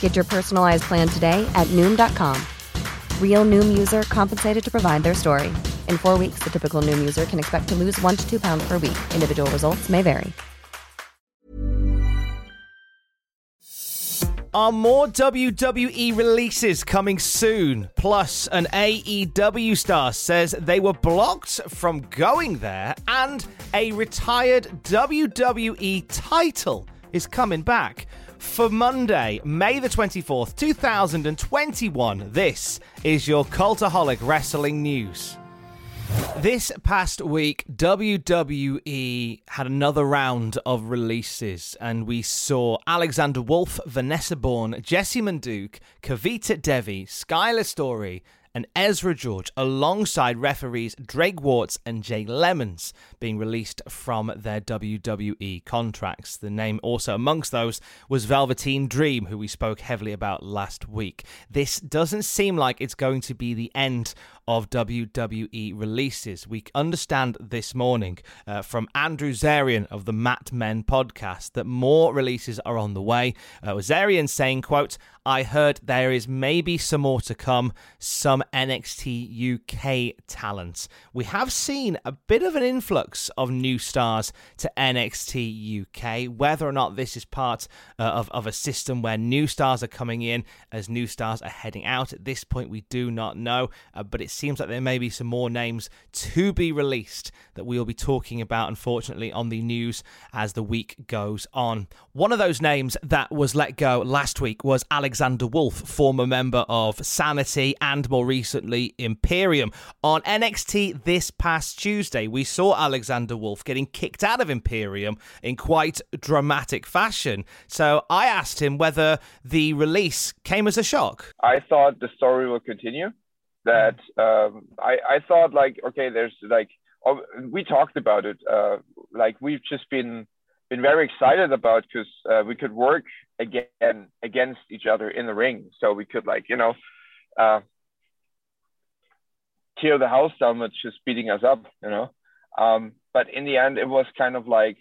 Get your personalized plan today at Noom.com. Real Noom user compensated to provide their story. In four weeks, the typical Noom user can expect to lose one to two pounds per week. Individual results may vary. Are more WWE releases coming soon? Plus, an AEW star says they were blocked from going there, and a retired WWE title is coming back. For Monday, May the 24th, 2021, this is your Cultaholic Wrestling News. This past week, WWE had another round of releases, and we saw Alexander Wolf, Vanessa Borne, Jessie Manduke, Kavita Devi, Skyler Story, and Ezra George, alongside referees Drake Wuertz and Jay Lemons, being released from their WWE contracts. The name also amongst those was Velveteen Dream, who we spoke heavily about last week. This doesn't seem like it's going to be the end of WWE releases. We understand this morning uh, from Andrew Zarian of the Mat Men podcast that more releases are on the way. Uh, Zarian saying, quote, I heard there is maybe some more to come, some NXT UK talents. We have seen a bit of an influx of new stars to NXT UK. Whether or not this is part uh, of, of a system where new stars are coming in as new stars are heading out, at this point we do not know, uh, but it's seems like there may be some more names to be released that we'll be talking about, unfortunately, on the news as the week goes on. One of those names that was let go last week was Alexander Wolf, former member of Sanity and more recently Imperium. On NXT this past Tuesday, we saw Alexander Wolf getting kicked out of Imperium in quite dramatic fashion. So I asked him whether the release came as a shock. I thought the story would continue that um, I, I thought like okay there's like oh, we talked about it uh, like we've just been been very excited about because uh, we could work again against each other in the ring. So we could like you know uh, tear the house down with just beating us up you know? Um, but in the end it was kind of like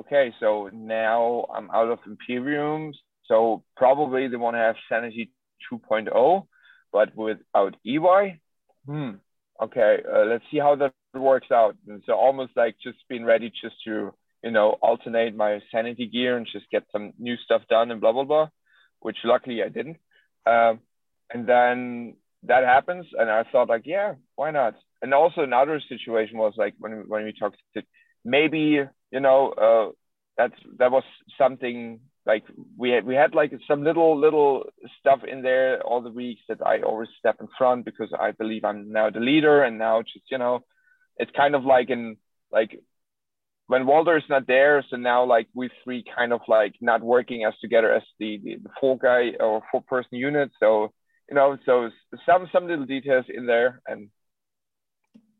okay so now i'm out of imperium. So probably they want to have sanity 2.0 but without EY, hmm, okay, uh, let's see how that works out. And so almost like just being ready just to, you know, alternate my sanity gear and just get some new stuff done and blah, blah, blah, which luckily I didn't. Um, and then that happens. And I thought like, yeah, why not? And also another situation was like when, when we talked to maybe, you know, uh, that's, that was something like we had we had like some little little stuff in there all the weeks that I always step in front because I believe I'm now the leader and now just you know it's kind of like in like when Walter is not there so now like we three kind of like not working as together as the the, the four guy or four person unit. So you know so some some little details in there and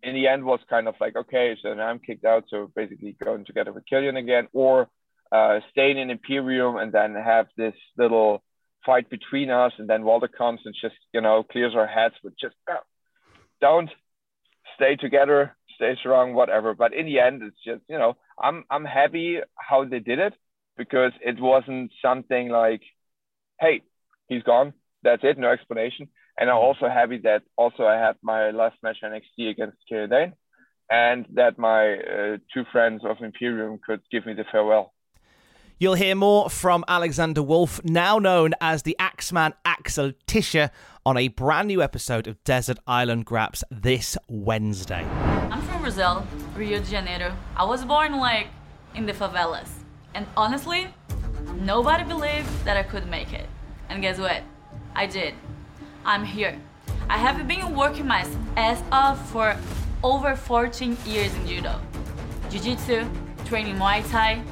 in the end was kind of like okay so now I'm kicked out. So basically going together with Killian again or uh, staying in Imperium and then have this little fight between us. And then Walter comes and just, you know, clears our heads with just uh, don't stay together, stay strong, whatever. But in the end, it's just, you know, I'm, I'm happy how they did it because it wasn't something like, hey, he's gone. That's it. No explanation. And I'm also happy that also I had my last match NXT against Killian Dain and that my uh, two friends of Imperium could give me the farewell. You'll hear more from Alexander Wolf, now known as the Axeman Axel Tischer, on a brand new episode of Desert Island Graps this Wednesday. I'm from Brazil, Rio de Janeiro. I was born like in the favelas. And honestly, nobody believed that I could make it. And guess what? I did. I'm here. I have been working my ass off for over 14 years in judo, jiu-jitsu, training Muay Thai,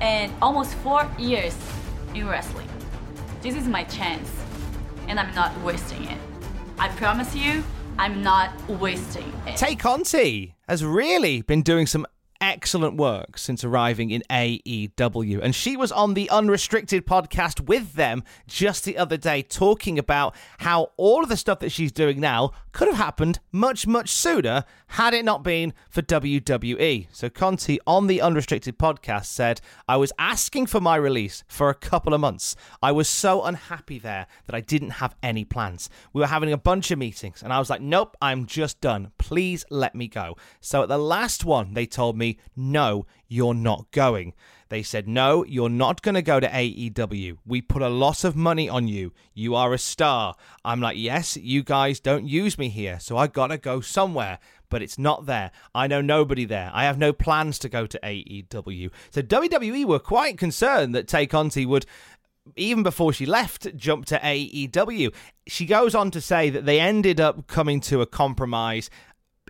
and almost four years in wrestling. This is my chance, and I'm not wasting it. I promise you, I'm not wasting it. Tay Conti has really been doing some excellent work since arriving in AEW. And she was on the Unrestricted podcast with them just the other day, talking about how all of the stuff that she's doing now could have happened much, much sooner had it not been for WWE. So Conti on the Unrestricted podcast said, I was asking for my release for a couple of months. I was so unhappy there that I didn't have any plans. We were having a bunch of meetings, and I was like, nope, I'm just done. Please let me go. So at the last one, they told me, no, you're not going. They said, no, you're not going to go to AEW. We put a lot of money on you. You are a star. I'm like, yes, you guys don't use me here, so I got to go somewhere. But it's not there. I know nobody there. I have no plans to go to AEW. So WWE were quite concerned that Tay Conti would even before she left, jump to AEW. She goes on to say that they ended up coming to a compromise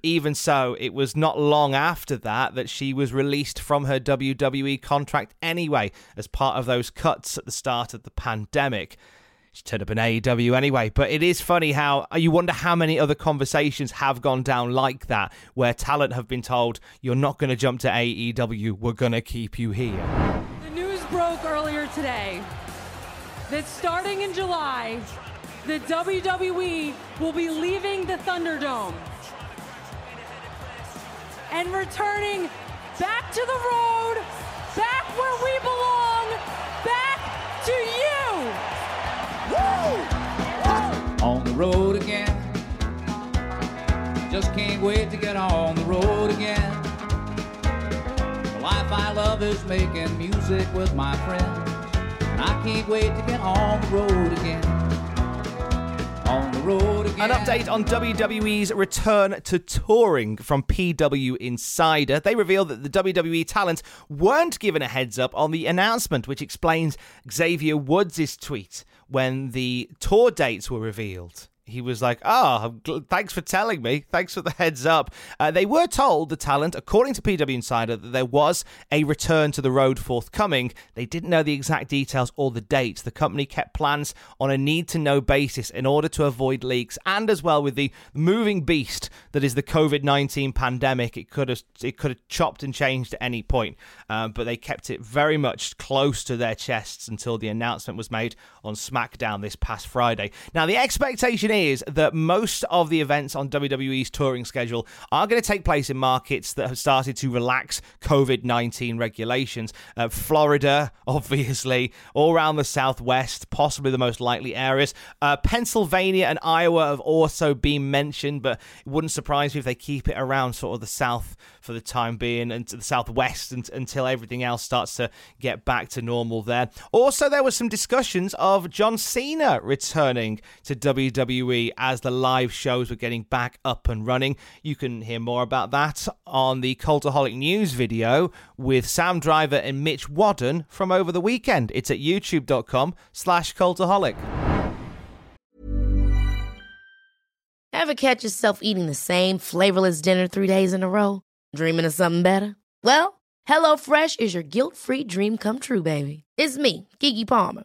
even so, it was not long after that that she was released from her WWE contract anyway, as part of those cuts at the start of the pandemic. She turned up in AEW anyway, but it is funny how uh, you wonder how many other conversations have gone down like that, where talent have been told, You're not going to jump to AEW, we're going to keep you here. The news broke earlier today that starting in July, the WWE will be leaving the Thunderdome and returning back to the road, back where we belong, back to you. Woo! On the road again. Just can't wait to get on the road again. The life I love is making music with my friends. And I can't wait to get on the road again. An update on WWE's return to touring from PW Insider. They revealed that the WWE talent weren't given a heads up on the announcement, which explains Xavier Woods' tweet when the tour dates were revealed he was like, "Oh, thanks for telling me. Thanks for the heads up." Uh, they were told the talent, according to PW Insider, that there was a return to the road forthcoming. They didn't know the exact details or the dates. The company kept plans on a need-to-know basis in order to avoid leaks, and as well with the moving beast that is the COVID nineteen pandemic, it could have it could have chopped and changed at any point. Um, but they kept it very much close to their chests until the announcement was made on SmackDown this past Friday. Now, the expectation is that most of the events on WWE's touring schedule are going to take place in markets that have started to relax COVID 19 regulations. Uh, Florida, obviously, all around the Southwest, possibly the most likely areas. Uh, Pennsylvania and Iowa have also been mentioned, but it wouldn't surprise me if they keep it around sort of the South for the time being and to the Southwest and, until everything else starts to get back to normal there. Also, there was some discussions of John Cena returning to WWE WWE as the live shows were getting back up and running. You can hear more about that on the Cultaholic News video with Sam Driver and Mitch Wadden from over the weekend. It's at youtube.com slash cultaholic. Ever catch yourself eating the same flavorless dinner three days in a row? Dreaming of something better? Well, HelloFresh is your guilt-free dream come true, baby. It's me, Keke Palmer.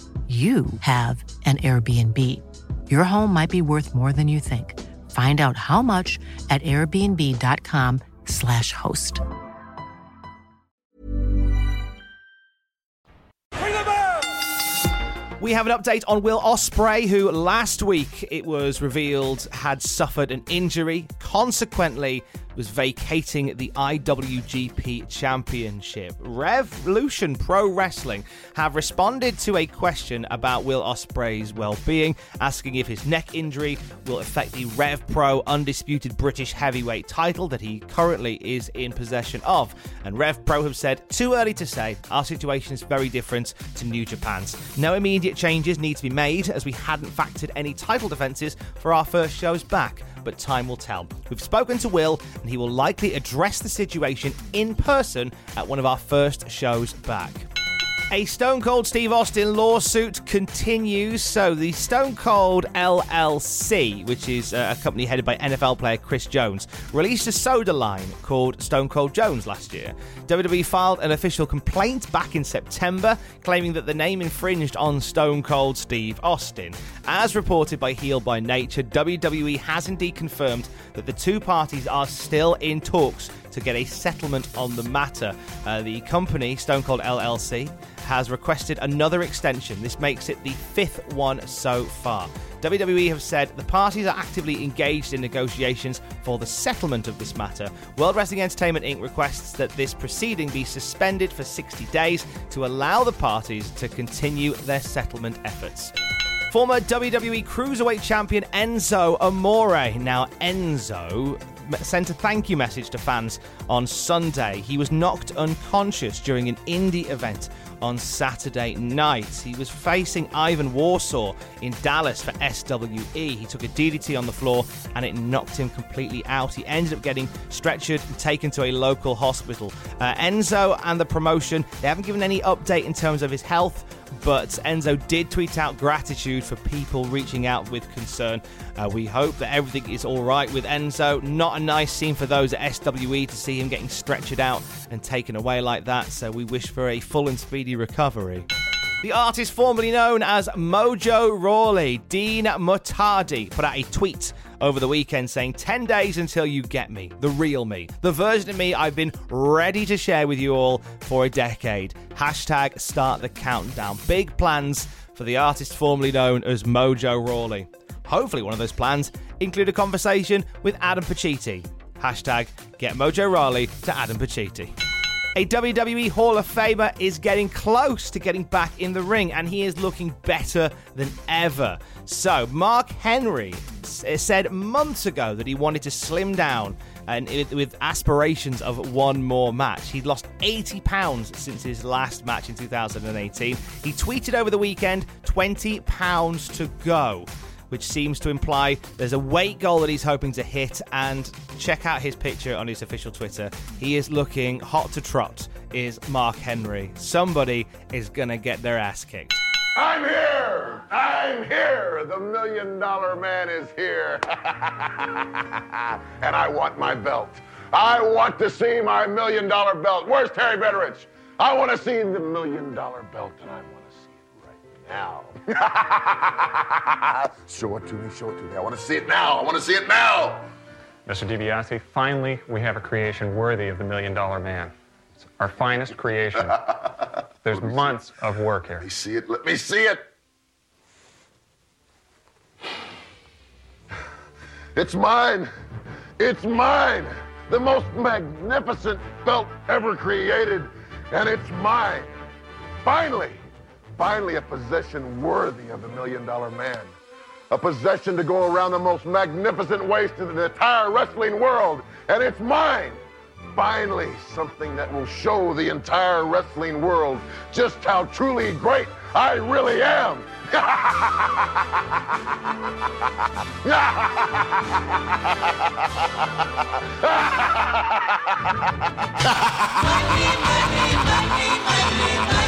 you have an Airbnb. Your home might be worth more than you think. Find out how much at airbnb.com/slash host. We have an update on Will Ospreay, who last week it was revealed had suffered an injury. Consequently, was vacating the IWGP Championship. Revolution Pro Wrestling have responded to a question about Will Ospreay's well-being, asking if his neck injury will affect the Rev Pro undisputed British heavyweight title that he currently is in possession of. And Rev Pro have said, too early to say. Our situation is very different to New Japan's. No immediate changes need to be made as we hadn't factored any title defenses for our first shows back but time will tell. We've spoken to Will, and he will likely address the situation in person at one of our first shows back. A Stone Cold Steve Austin lawsuit continues. So, the Stone Cold LLC, which is uh, a company headed by NFL player Chris Jones, released a soda line called Stone Cold Jones last year. WWE filed an official complaint back in September, claiming that the name infringed on Stone Cold Steve Austin. As reported by Heel by Nature, WWE has indeed confirmed that the two parties are still in talks to get a settlement on the matter. Uh, the company, Stone Cold LLC, has requested another extension. This makes it the fifth one so far. WWE have said the parties are actively engaged in negotiations for the settlement of this matter. World Wrestling Entertainment Inc. requests that this proceeding be suspended for 60 days to allow the parties to continue their settlement efforts. Former WWE Cruiserweight Champion Enzo Amore. Now, Enzo sent a thank you message to fans on Sunday. He was knocked unconscious during an indie event on Saturday night. He was facing Ivan Warsaw in Dallas for SWE. He took a DDT on the floor and it knocked him completely out. He ended up getting stretchered and taken to a local hospital. Uh, Enzo and the promotion, they haven't given any update in terms of his health but Enzo did tweet out gratitude for people reaching out with concern. Uh, we hope that everything is all right with Enzo. Not a nice scene for those at SWE to see him getting stretchered out and taken away like that, so we wish for a full and speedy recovery. The artist formerly known as Mojo Rawley, Dean Muhtadi, put out a tweet over the weekend saying 10 days until you get me, the real me, the version of me I've been ready to share with you all for a decade. Hashtag start the countdown. Big plans for the artist formerly known as Mojo Rawley. Hopefully, one of those plans include a conversation with Adam Pacitti. Hashtag get Mojo Rawley to Adam Pacitti. A WWE Hall of Famer is getting close to getting back in the ring, and he is looking better than ever. So, Mark Henry eh, said months ago that he wanted to slim down and with aspirations of one more match. He'd lost 80 pounds since his last match in 2018. He tweeted over the weekend 20 pounds to go which seems to imply there's a weight goal that he's hoping to hit. And check out his picture on his official Twitter. He is looking hot to trot, is Mark Henry. Somebody is going to get their ass kicked. I'm here! I'm here! The million dollar man is here. and I want my belt. I want to see my million dollar belt. Where's Terry Betteridge? I want to see the million dollar belt, and I now. show it to me, show it to me. I want to see it now. I want to see it now. Mr. DiBiase, finally we have a creation worthy of the million dollar man. It's our finest creation. There's months of work here. Let me see it. Let me see it. It's mine. It's mine. The most magnificent belt ever created. And it's mine. Finally, finally a possession worthy of the million dollar man. A possession to go around the most magnificent waist in the entire wrestling world. And it's mine finally something that will show the entire wrestling world just how truly great I really am. Everybody's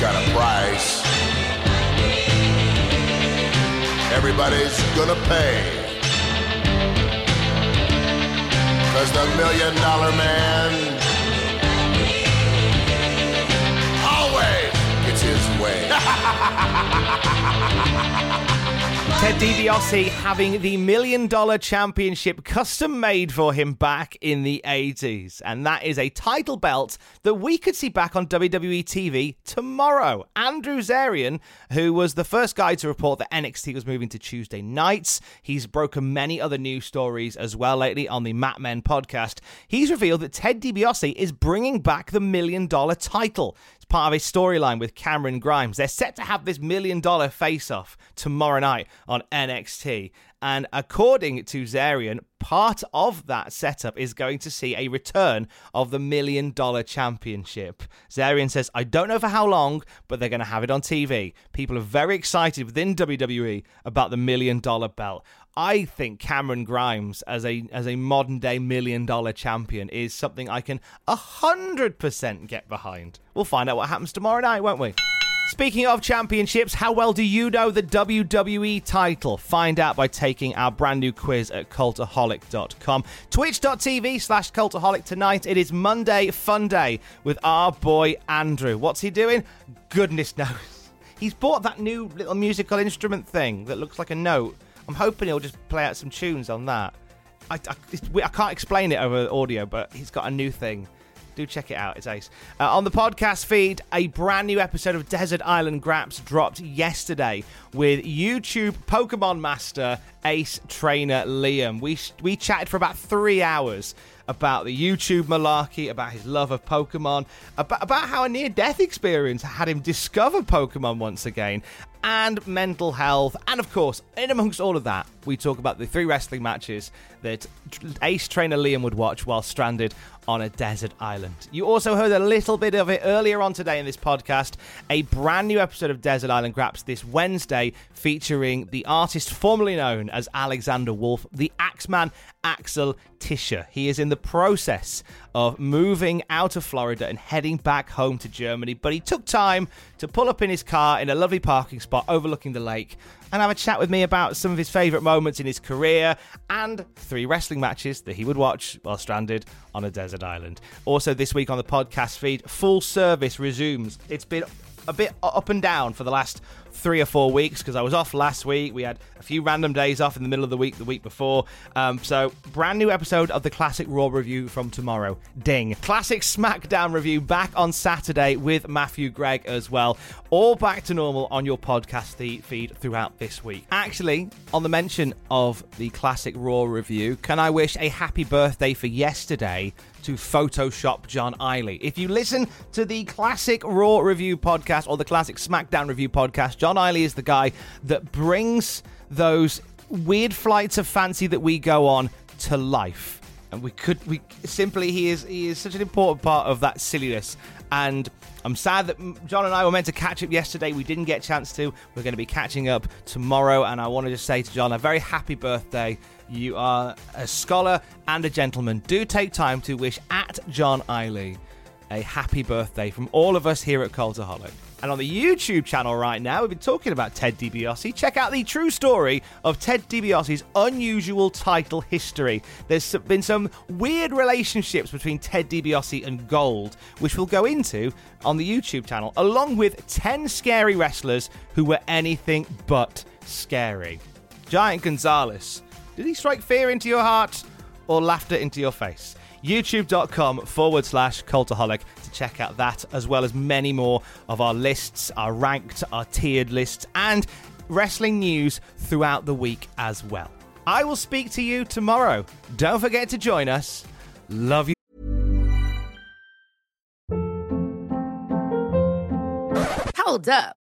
got a price. Everybody's gonna pay. Cause the million dollar man always gets his way. Ted DiBiase having the Million Dollar Championship custom made for him back in the 80s. And that is a title belt that we could see back on WWE TV tomorrow. Andrew Zarian, who was the first guy to report that NXT was moving to Tuesday nights, he's broken many other news stories as well lately on the Mat Men podcast. He's revealed that Ted DiBiase is bringing back the Million Dollar title part of a storyline with Cameron Grimes. They're set to have this million dollar face off tomorrow night on NXT. And according to Zarian, part of that setup is going to see a return of the million dollar championship. Zarian says, I don't know for how long, but they're going to have it on TV. People are very excited within WWE about the million dollar belt. I think Cameron Grimes as a as a modern day million dollar champion is something I can hundred percent get behind. We'll find out what happens tomorrow night, won't we? Speaking of championships, how well do you know the WWE title? Find out by taking our brand new quiz at cultaholic.com. Twitch.tv slash cultaholic tonight. It is Monday Fun Day with our boy Andrew. What's he doing? Goodness knows. He's bought that new little musical instrument thing that looks like a note. I'm hoping he'll just play out some tunes on that. I, I, I can't explain it over audio, but he's got a new thing. Do check it out, it's ace. Uh, on the podcast feed, a brand new episode of Desert Island Graps dropped yesterday with YouTube Pokemon Master Ace Trainer Liam. We, we chatted for about three hours about the YouTube malarkey, about his love of Pokemon, about, about how a near death experience had him discover Pokemon once again, and mental health. And of course, in amongst all of that, we talk about the three wrestling matches that Ace Trainer Liam would watch while stranded on a desert island. You also heard a little bit of it earlier on today in this podcast. A brand new episode of Desert Island Graps this Wednesday featuring the artist formerly known as Alexander Wolf, the Axeman Axel Tischer. He is in the process of moving out of Florida and heading back home to Germany, but he took time to pull up in his car in a lovely parking spot overlooking the lake and have a chat with me about some of his favourite moments in his career and three wrestling matches that he would watch while stranded on a desert island. Also, this week on the podcast feed, Full Service resumes. It's been a bit up and down for the last three or four weeks because I was off last week. We had a few random days off in the middle of the week the week before. Um, so, brand new episode of the Classic Raw review from tomorrow. Ding. Classic SmackDown review back on Saturday with Matthew Gregg as well. All back to normal on your podcast feed throughout this week. Actually, on the mention of the Classic Raw review, can I wish a happy birthday for yesterday to Photoshop John Iley. If you listen to the classic Raw review podcast or the classic SmackDown review podcast, John Iley is the guy that brings those weird flights of fancy that we go on to life. And we could we simply he is he is such an important part of that silliness. And I'm sad that John and I were meant to catch up yesterday. We didn't get a chance to. We're going to be catching up tomorrow. And I want to just say to John, a very happy birthday. You are a scholar and a gentleman. Do take time to wish at John Iley a happy birthday from all of us here at Cultaholic. And on the YouTube channel right now, we've been talking about Ted DiBiase. Check out the true story of Ted DiBiase's unusual title history. There's been some weird relationships between Ted DiBiase and Gold, which we'll go into on the YouTube channel, along with 10 scary wrestlers who were anything but scary. Giant Gonzalez. Did he strike fear into your heart or laughter into your face? youtube.com forward slash cultaholic to check out that, as well as many more of our lists, our ranked, our tiered lists, and wrestling news throughout the week as well. I will speak to you tomorrow. Don't forget to join us. Love you. Hold up.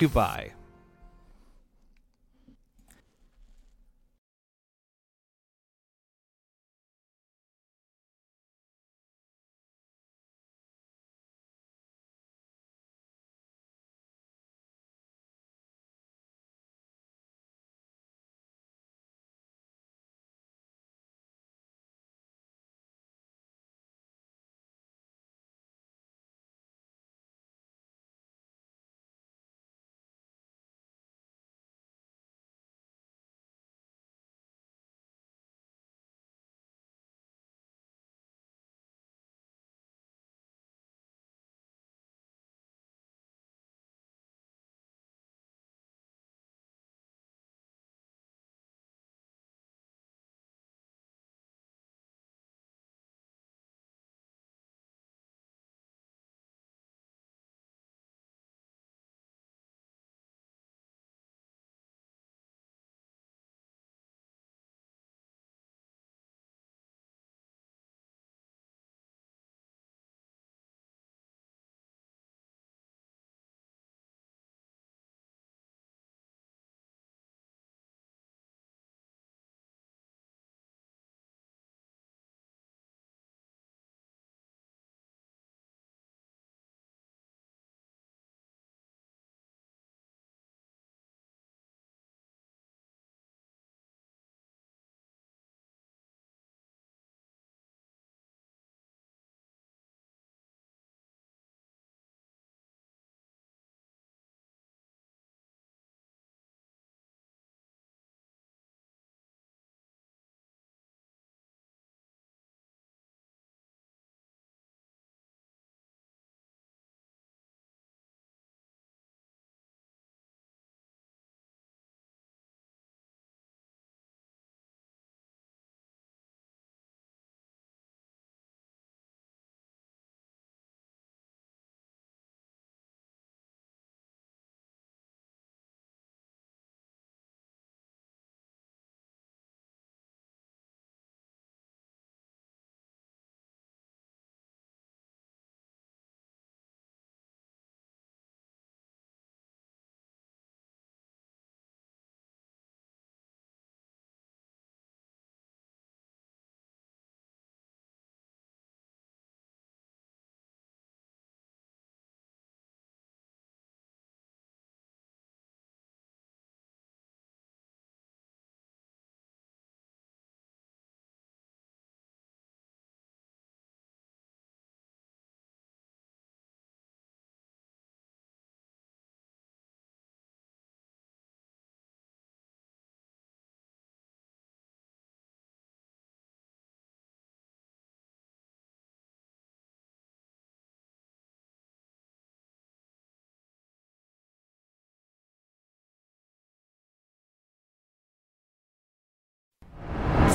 Goodbye.